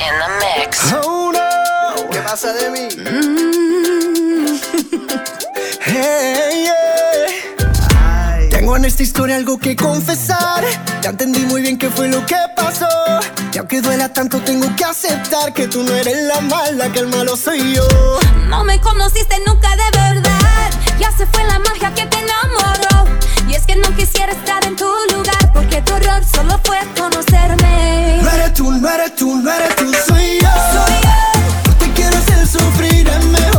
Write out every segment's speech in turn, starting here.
in the mix. Oh no. ¿Qué pasa de mí? Mm. Tengo en esta historia algo que confesar. Ya entendí muy bien qué fue lo que pasó. Y aunque duela tanto, tengo que aceptar que tú no eres la mala, que el malo soy yo. No me conociste nunca de verdad. Ya se fue la magia que te enamoró. Y es que no quisiera estar en tu lugar, porque tu error solo fue conocerme. No eres tú, no eres tú, no eres tú, soy yo. Soy yo. No te quiero hacer sufrir, es mejor.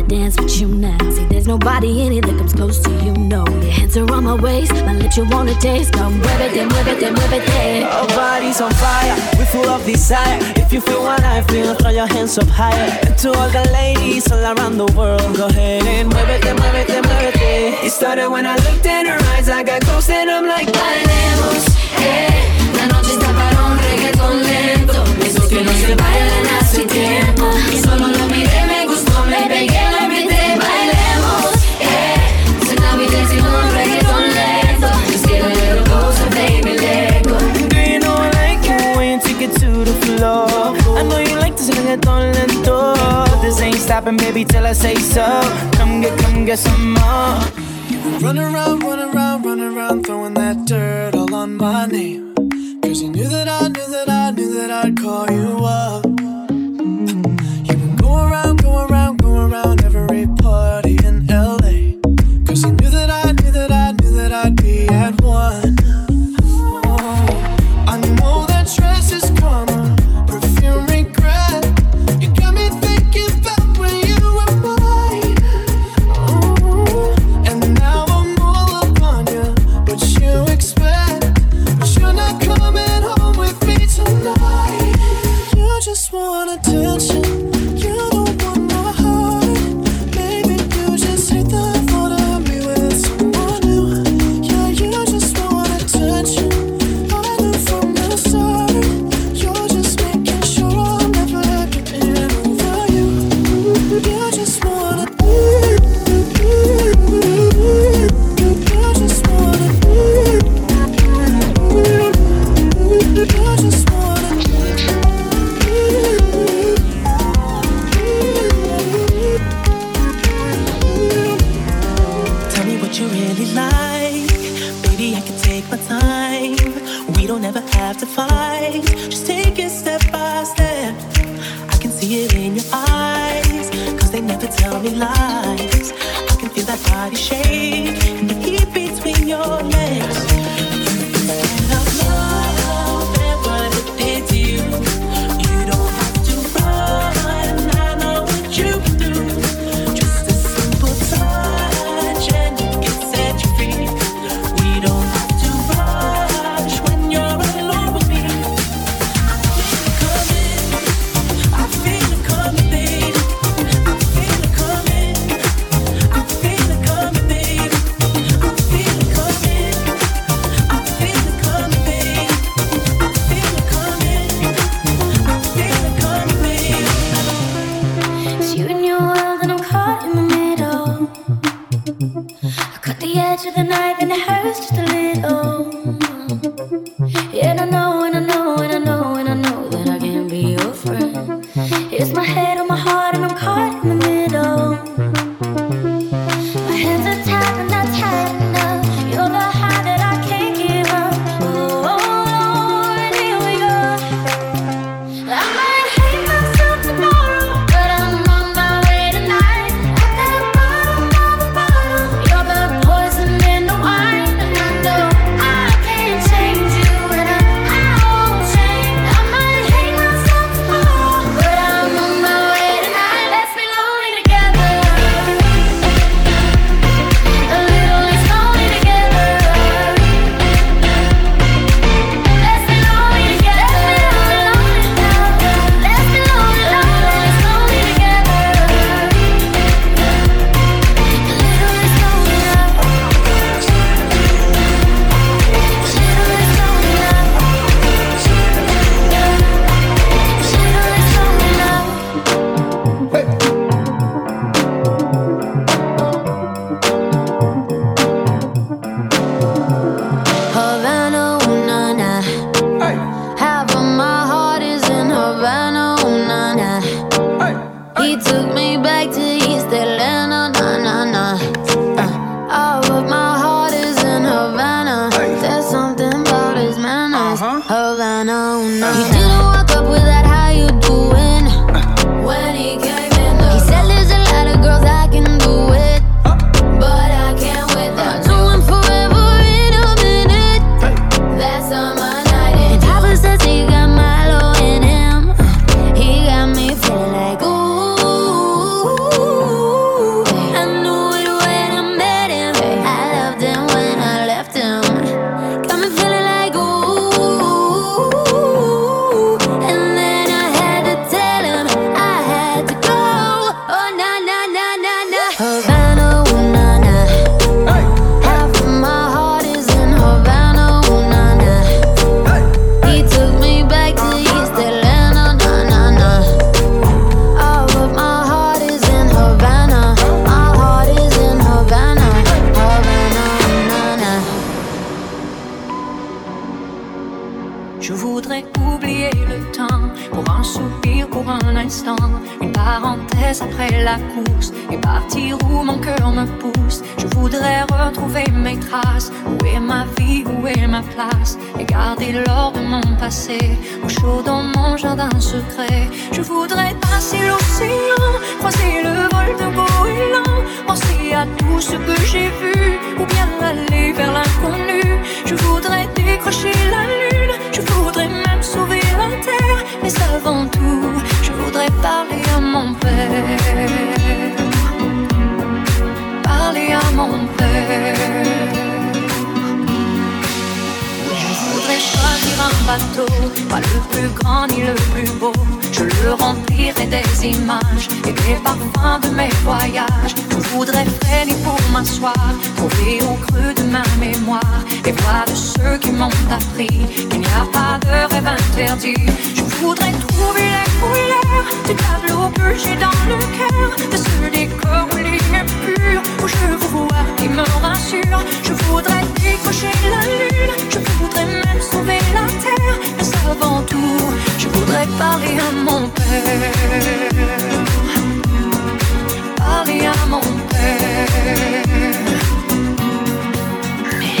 to dance with you now. See, there's nobody in it that comes close to you, no. Your hands are on my waist, my lips you wanna taste. Come with it, then with it, then with it, then. Our bodies on fire, we're full of desire. If you feel what I feel, throw your hands up higher. And to all the ladies all around the world, go ahead and move it, then move it, then move it, then. It started when I looked in her eyes, I got close and I'm like, bailemos. Eh. La noche está para un reggaetón lento, que no se hace tiempo. Solo lo miré, me reggaeton lento This ain't stopping, baby, till I say so. Come get, come get some more. You run around, run around, run around Throwing that dirt all on my name. Cause you knew that I, knew that I, knew that I'd call you up. Au chaud dans mon jardin secret. Des images et des parfums de mes voyages. Je voudrais freiner pour m'asseoir, trouver au creux de ma mémoire et voir de ceux qui m'ont appris qu'il n'y a pas de rêve interdit. Je voudrais trouver les couleurs du tableau que j'ai dans le cœur, de ce décor où je vois qui me rassure. Je voudrais décrocher la lune, je voudrais même sauver la terre, mais avant tout, je voudrais parler à mon père. Parler à mon père.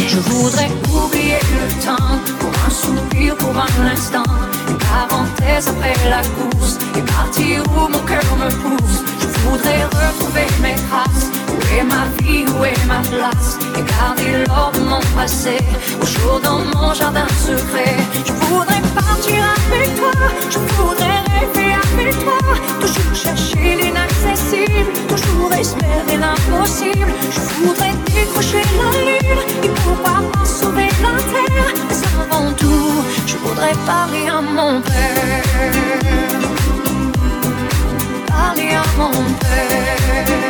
Je voudrais oublier le temps pour un soupir, pour un instant. Une parenthèse après la course et partir où mon cœur me pousse. Je voudrais retrouver mes traces. Ma vie, où est ma place? Et garder l'or de mon passé. Au dans mon jardin secret. Je voudrais partir avec toi. Je voudrais rêver avec toi. Toujours chercher l'inaccessible. Toujours espérer l'impossible. Je voudrais décrocher la lune Et pouvoir sauver la terre. Mais avant tout Je voudrais parler à mon père. Parler à mon père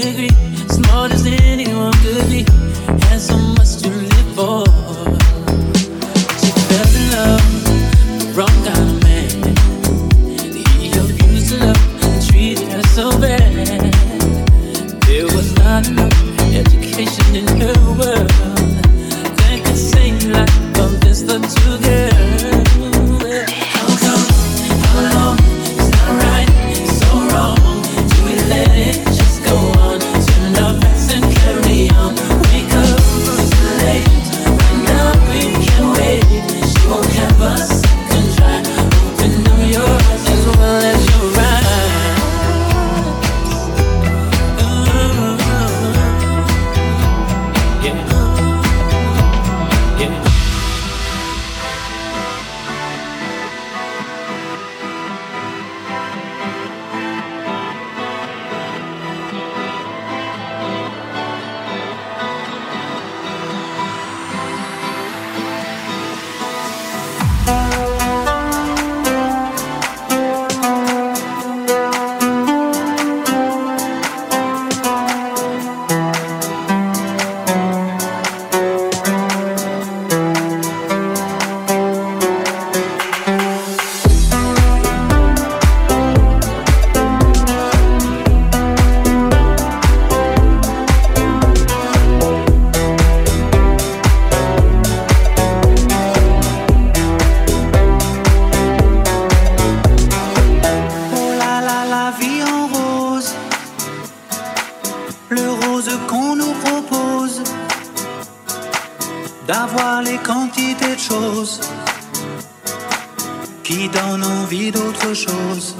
degree on nous propose d'avoir les quantités de choses qui donnent envie d'autre chose.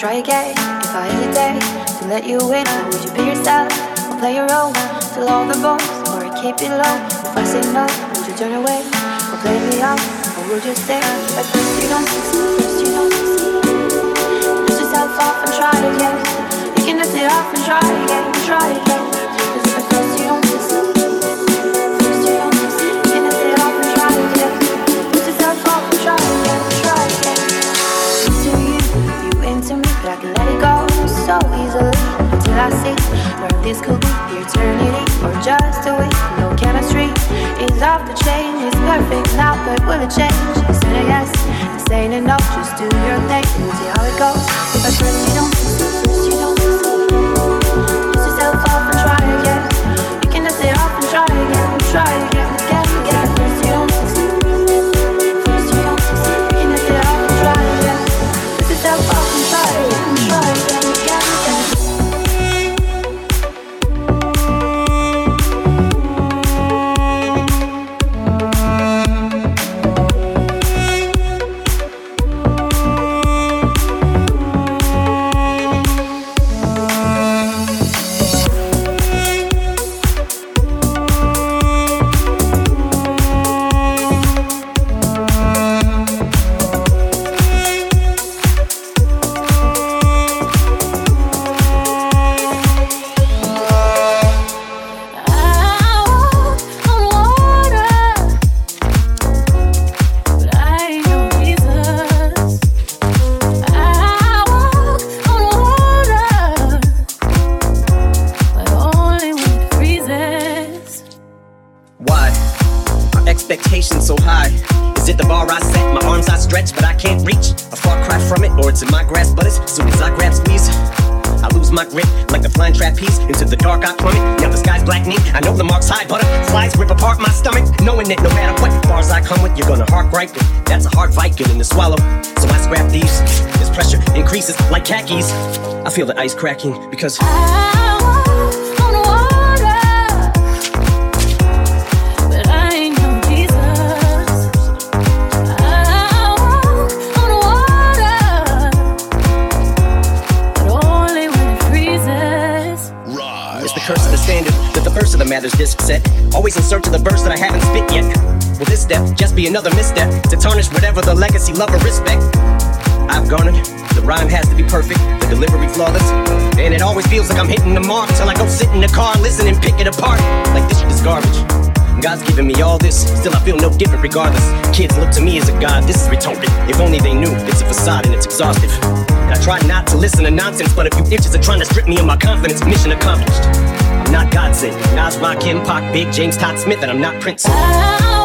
try again. If I hesitate to let you in, how would you be yourself or play your role? Fill all the balls or keep it low. If I say no, would you turn away or play me off? Or would you stay? At first you don't succeed, first you don't succeed. Push yourself off and try again. You can lift it up and try again, try again. so easily until I see where this could be eternity or just a week. No chemistry is off the chain. It's perfect now, but will it change? Instead of yes, saying of no, just do your thing and see how it goes. Ice cracking because. curse of the standard that the first of the matters disc set. Always in search of the verse that I haven't spit yet. Will this step just be another misstep to tarnish whatever the legacy, love, or respect I've garnered? The rhyme has to be perfect, the delivery flawless. And it always feels like I'm hitting the mark till I go sit in the car listen and pick it apart. Like this shit is garbage. God's given me all this, still I feel no different regardless. Kids look to me as a god, this is retarded. If only they knew it's a facade and it's exhaustive. And I try not to listen to nonsense, but a few inches are trying to strip me of my confidence, mission accomplished. I'm not Godsend, Nas, Rakim, Pac, Big, James, Todd Smith, and I'm not Prince. Oh,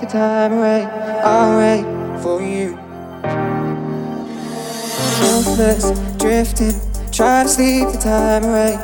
the time right. I'll wait for you. Helpless, drifting, try to sleep the time away.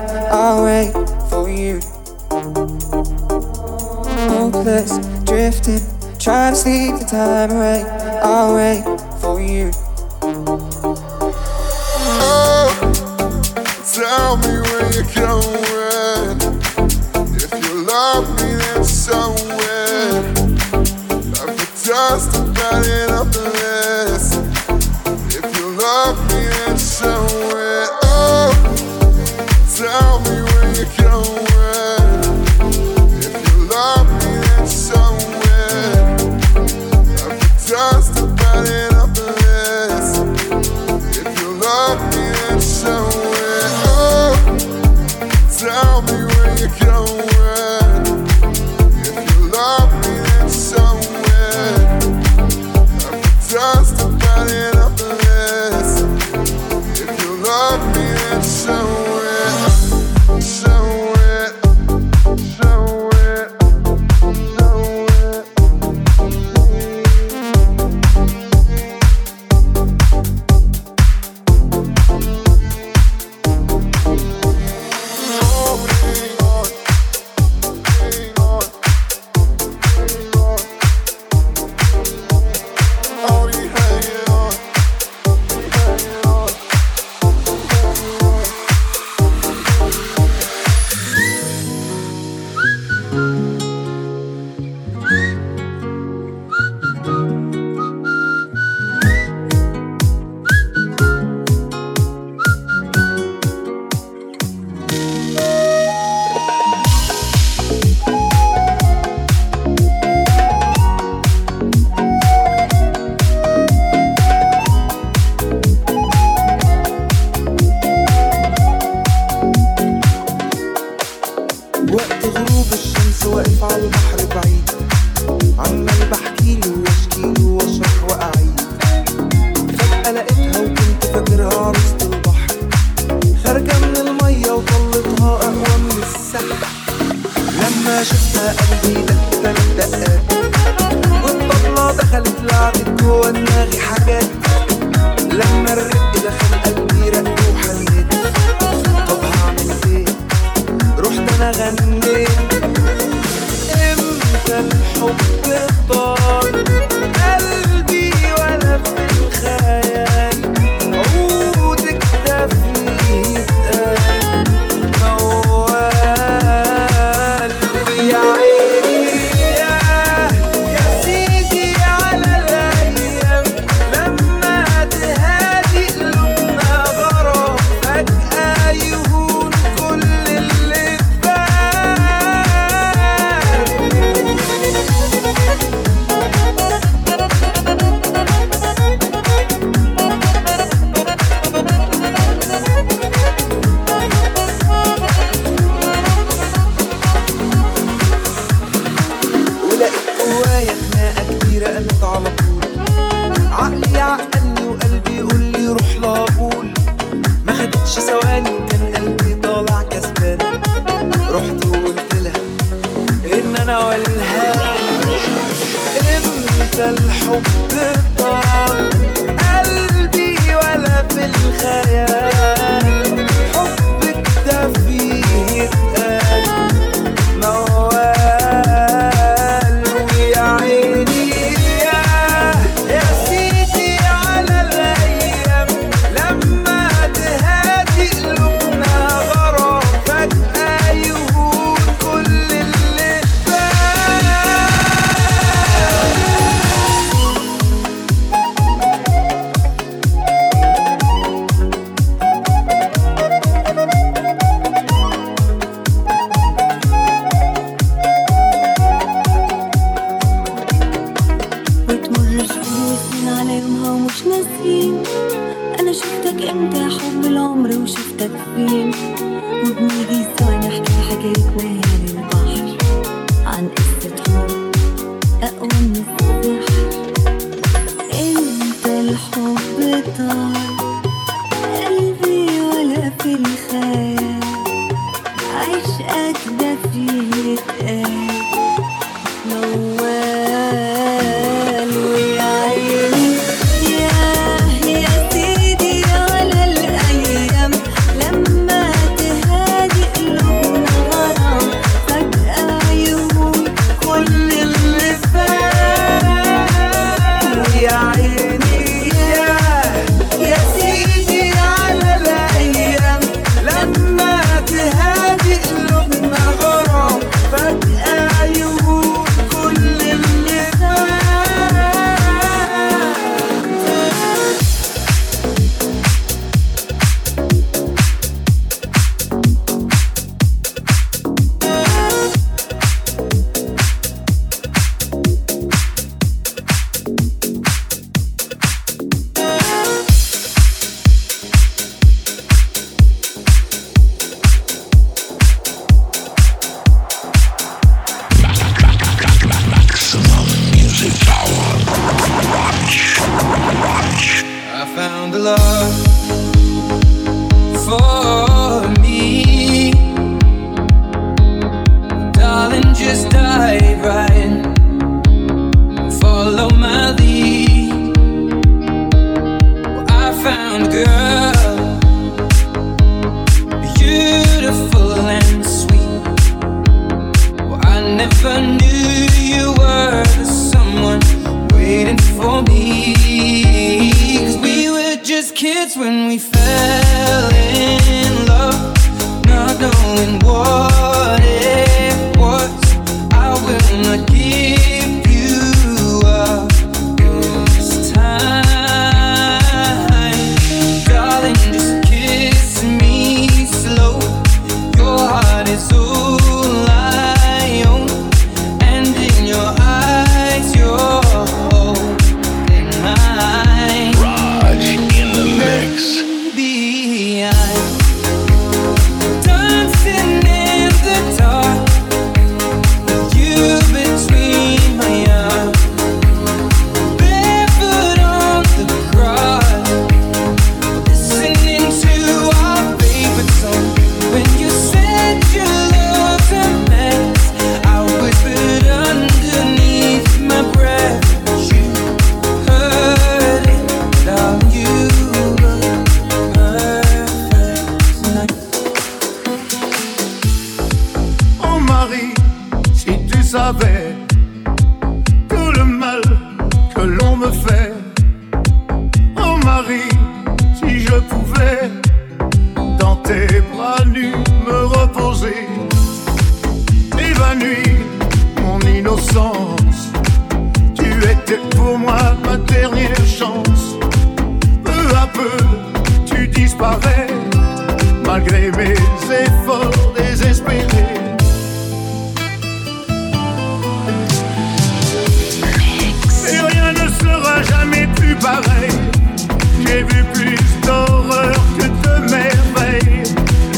When we call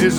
is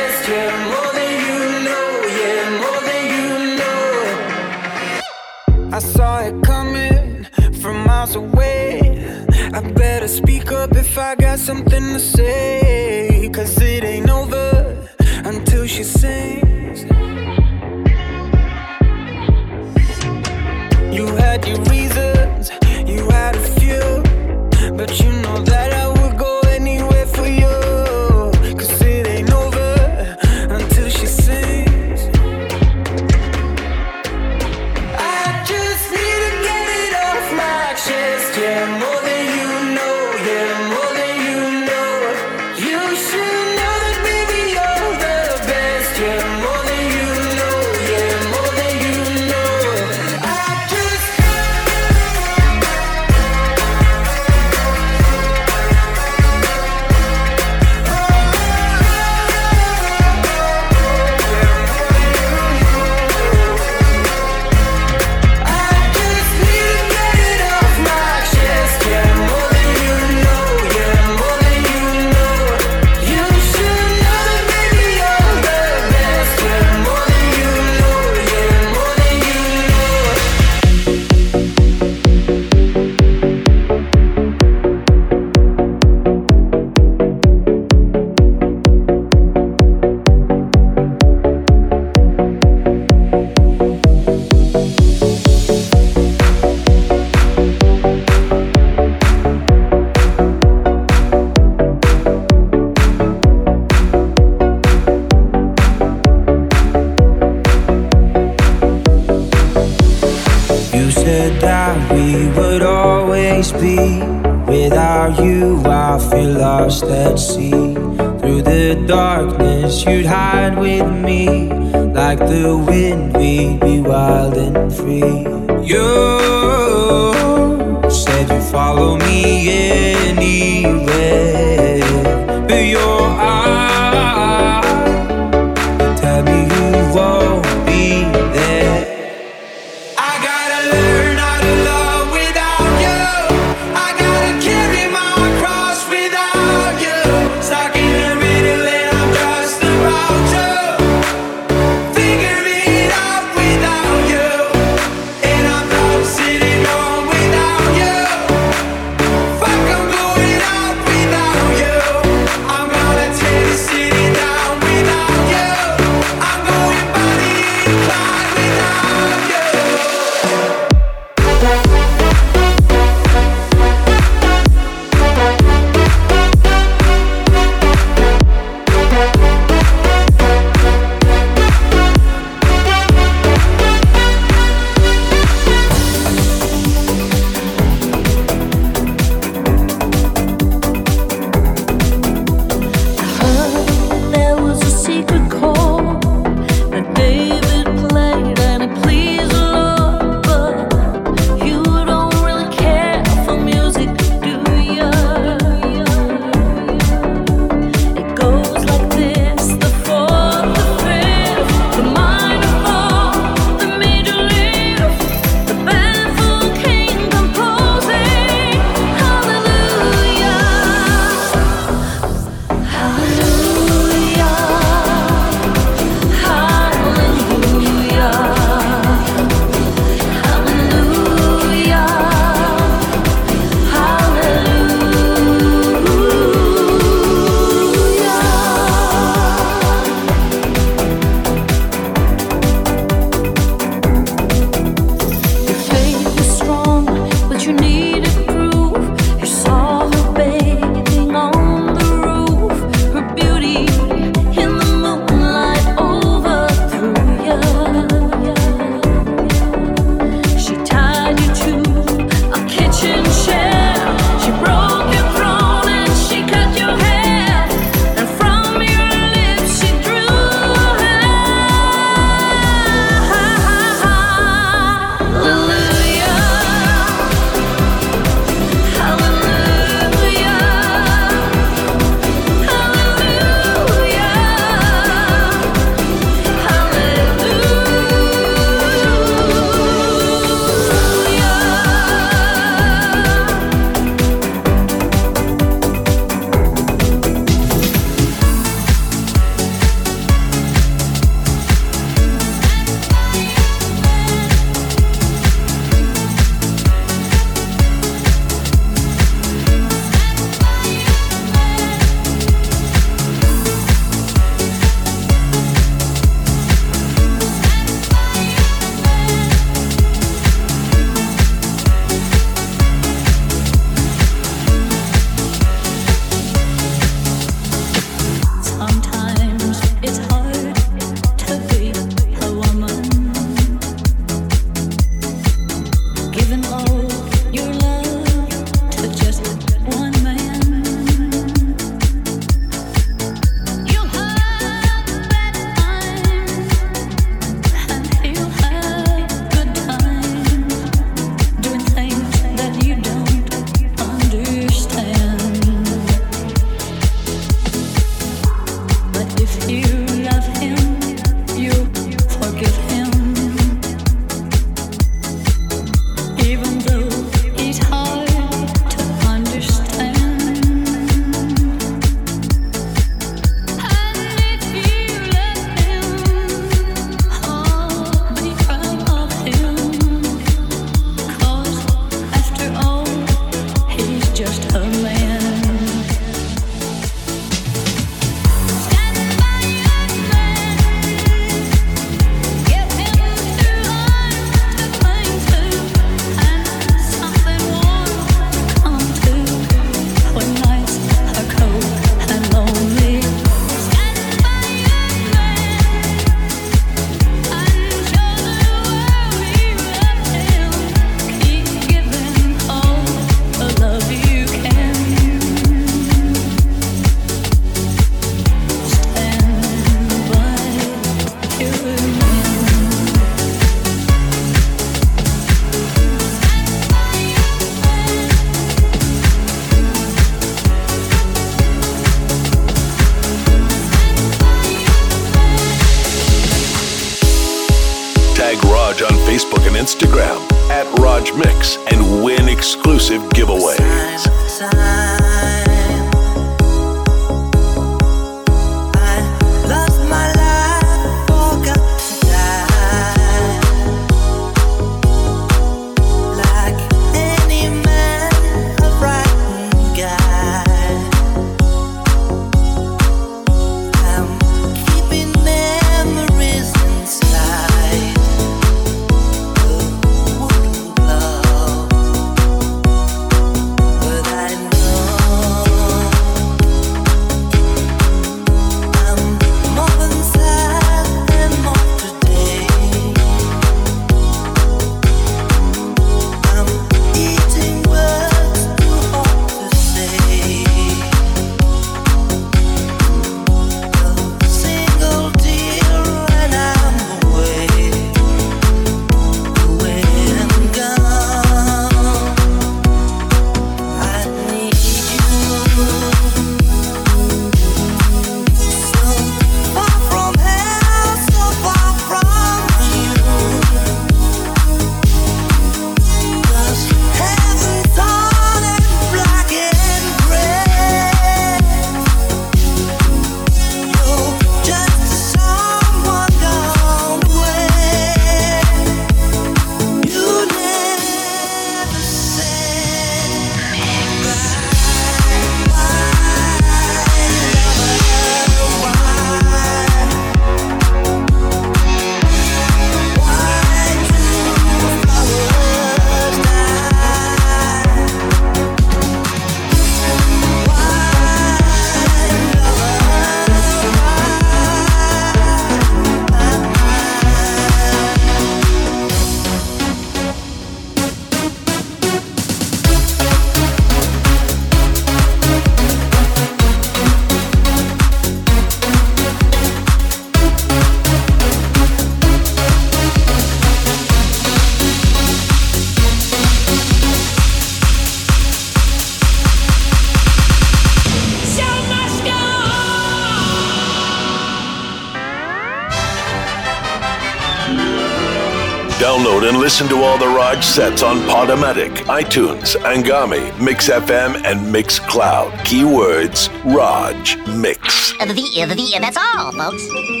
sets on Podomatic, iTunes, Angami, Mix FM, and Mixcloud. Keywords Raj Mix. The, The, the, that's all, folks.